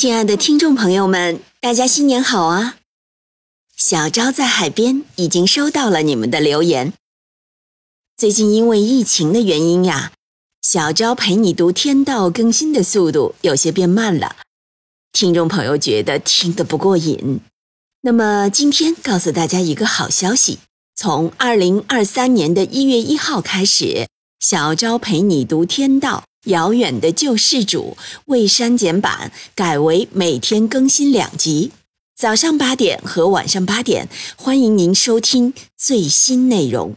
亲爱的听众朋友们，大家新年好啊！小昭在海边已经收到了你们的留言。最近因为疫情的原因呀，小昭陪你读天道更新的速度有些变慢了，听众朋友觉得听得不过瘾。那么今天告诉大家一个好消息，从二零二三年的一月一号开始，小昭陪你读天道。遥远的救世主未删减版改为每天更新两集，早上八点和晚上八点，欢迎您收听最新内容。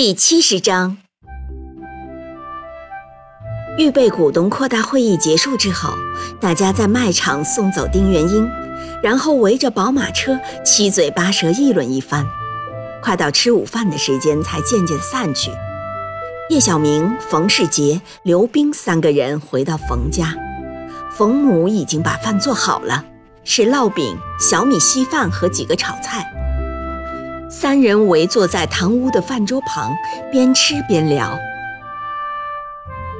第七十章，预备股东扩大会议结束之后，大家在卖场送走丁元英，然后围着宝马车七嘴八舌议论一番。快到吃午饭的时间，才渐渐散去。叶小明、冯世杰、刘冰三个人回到冯家，冯母已经把饭做好了，是烙饼、小米稀饭和几个炒菜。三人围坐在堂屋的饭桌旁，边吃边聊。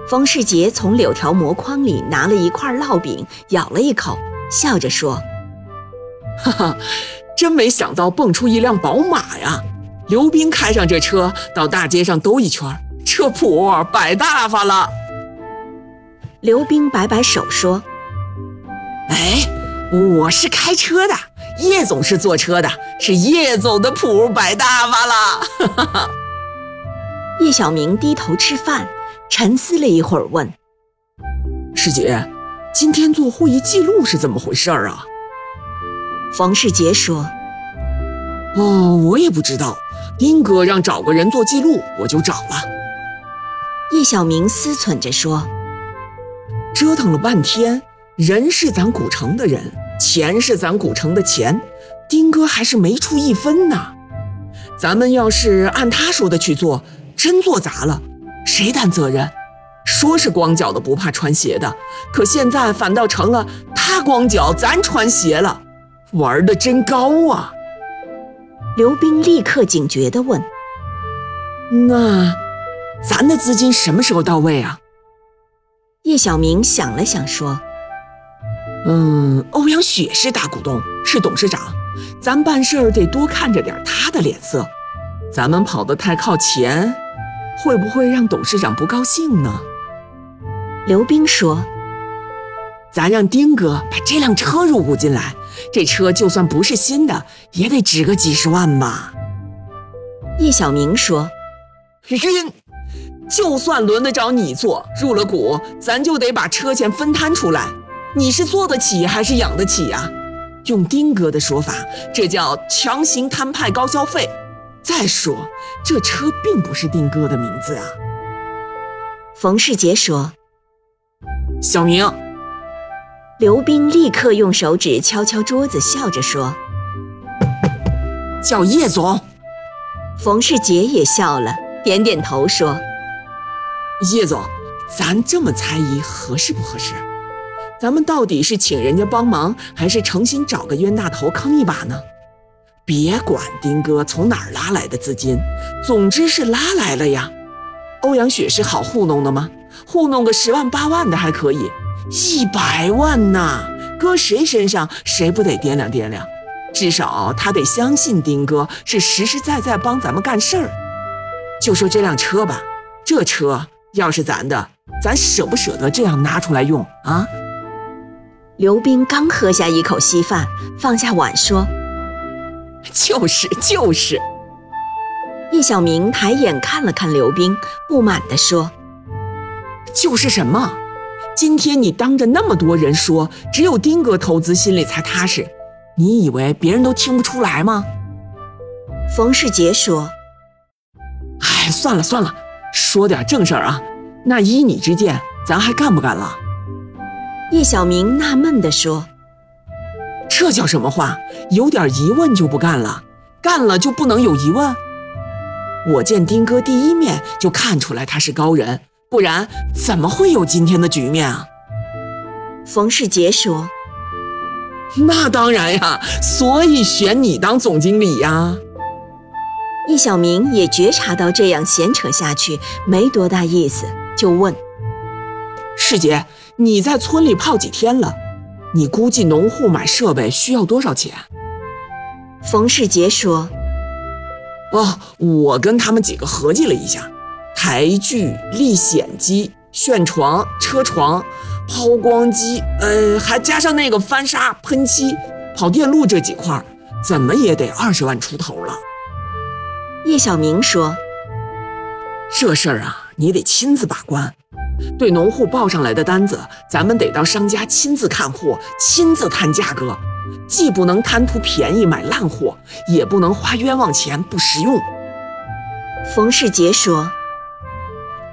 冯世杰从柳条馍筐里拿了一块烙饼，咬了一口，笑着说：“哈哈，真没想到蹦出一辆宝马呀！刘斌开上这车到大街上兜一圈，这谱摆大发了。”刘斌摆摆手说：“哎，我是开车的。”叶总是坐车的，是叶总的谱摆大发了。叶小明低头吃饭，沉思了一会儿，问：“师姐，今天做会议记录是怎么回事啊？”冯世杰说：“哦，我也不知道。丁哥让找个人做记录，我就找了。”叶小明思忖着说：“折腾了半天，人是咱古城的人。”钱是咱古城的钱，丁哥还是没出一分呢。咱们要是按他说的去做，真做砸了，谁担责任？说是光脚的不怕穿鞋的，可现在反倒成了他光脚，咱穿鞋了，玩的真高啊！刘斌立刻警觉地问：“那咱的资金什么时候到位啊？”叶小明想了想说。嗯，欧阳雪是大股东，是董事长，咱办事儿得多看着点他的脸色。咱们跑得太靠前，会不会让董事长不高兴呢？刘冰说：“咱让丁哥把这辆车入股进来，这车就算不是新的，也得值个几十万吧。”叶小明说：“晕，就算轮得着你做，入了股，咱就得把车钱分摊出来。”你是做得起还是养得起呀？用丁哥的说法，这叫强行摊派高消费。再说，这车并不是丁哥的名字啊。冯世杰说：“小明。”刘斌立刻用手指敲敲桌子，笑着说：“叫叶总。”冯世杰也笑了，点点头说：“叶总，咱这么猜疑合适不合适？”咱们到底是请人家帮忙，还是诚心找个冤大头坑一把呢？别管丁哥从哪儿拉来的资金，总之是拉来了呀。欧阳雪是好糊弄的吗？糊弄个十万八万的还可以，一百万呐，搁谁身上谁不得掂量掂量？至少他得相信丁哥是实实在在帮咱们干事儿。就说这辆车吧，这车要是咱的，咱舍不舍得这样拿出来用啊？刘冰刚喝下一口稀饭，放下碗说：“就是就是。叶小明抬眼看了看刘冰，不满地说：“就是什么？今天你当着那么多人说，只有丁哥投资，心里才踏实。你以为别人都听不出来吗？”冯世杰说：“哎，算了算了，说点正事儿啊。那依你之见，咱还干不干了？”叶小明纳闷地说：“这叫什么话？有点疑问就不干了？干了就不能有疑问？”我见丁哥第一面就看出来他是高人，不然怎么会有今天的局面啊？冯世杰说：“那当然呀，所以选你当总经理呀。”叶小明也觉察到这样闲扯下去没多大意思，就问：“世杰，你在村里泡几天了？你估计农户买设备需要多少钱？”冯世杰说。哦，我跟他们几个合计了一下，台锯、历险机、旋床、车床、抛光机，呃，还加上那个翻砂、喷漆、跑电路这几块，怎么也得二十万出头了。叶小明说：“这事儿啊，你得亲自把关。对农户报上来的单子，咱们得到商家亲自看货，亲自谈价格。”既不能贪图便宜买烂货，也不能花冤枉钱不实用。冯世杰说：“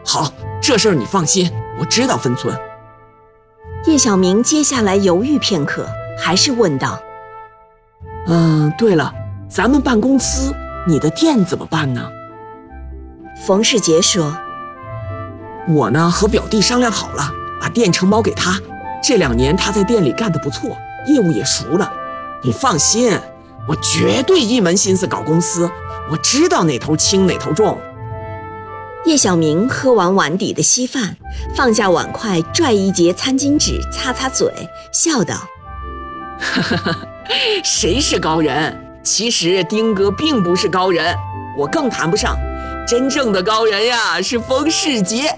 好，这事儿你放心，我知道分寸。”叶小明接下来犹豫片刻，还是问道：“嗯，对了，咱们办公司，你的店怎么办呢？”冯世杰说：“我呢和表弟商量好了，把店承包给他。这两年他在店里干得不错。”业务也熟了，你放心，我绝对一门心思搞公司。我知道哪头轻哪头重。叶小明喝完碗底的稀饭，放下碗筷，拽一截餐巾纸擦擦嘴，笑道：“哈哈哈，谁是高人？其实丁哥并不是高人，我更谈不上。真正的高人呀，是风世杰。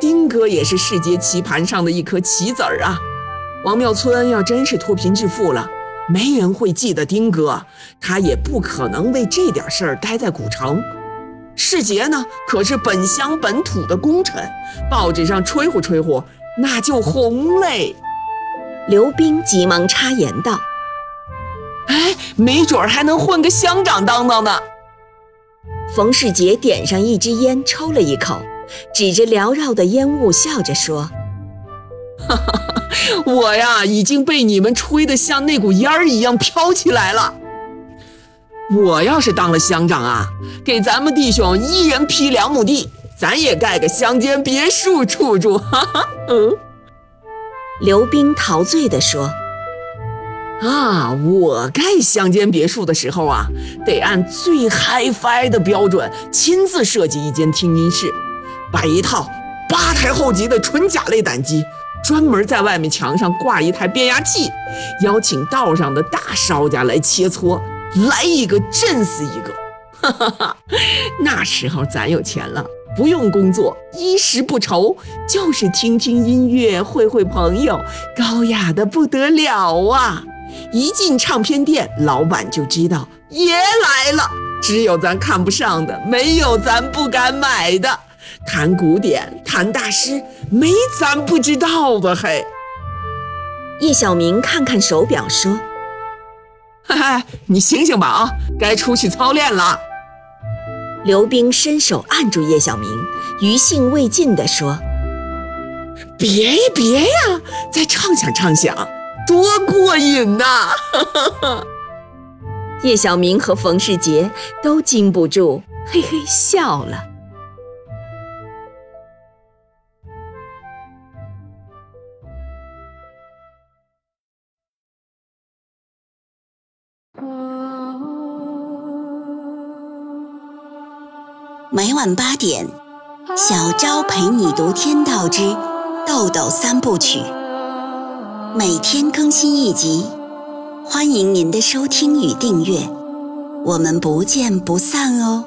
丁哥也是世界棋盘上的一颗棋子儿啊。”王庙村要真是脱贫致富了，没人会记得丁哥，他也不可能为这点事儿待在古城。世杰呢，可是本乡本土的功臣，报纸上吹呼吹呼，那就红嘞。刘冰急忙插言道：“哎，没准儿还能混个乡长当当呢。”冯世杰点上一支烟，抽了一口，指着缭绕的烟雾，笑着说：“哈哈。”我呀，已经被你们吹得像那股烟儿一样飘起来了。我要是当了乡长啊，给咱们弟兄一人批两亩地，咱也盖个乡间别墅住住。哈哈，嗯。刘冰陶醉地说：“啊，我盖乡间别墅的时候啊，得按最 HiFi 的标准亲自设计一间听音室，摆一套八台后级的纯甲类胆机。”专门在外面墙上挂一台变压器，邀请道上的大烧家来切磋，来一个震死一个。哈哈哈，那时候咱有钱了，不用工作，衣食不愁，就是听听音乐，会会朋友，高雅的不得了啊！一进唱片店，老板就知道爷来了，只有咱看不上的，没有咱不敢买的。弹古典，弹大师，没咱不知道的嘿。叶小明看看手表，说：“嗨嗨，你醒醒吧啊，该出去操练了。”刘冰伸手按住叶小明，余兴未尽地说：“别呀别呀，再畅想畅想，多过瘾呐！” 叶小明和冯世杰都禁不住嘿嘿笑了。每晚八点，小昭陪你读《天道之豆豆三部曲》，每天更新一集，欢迎您的收听与订阅，我们不见不散哦。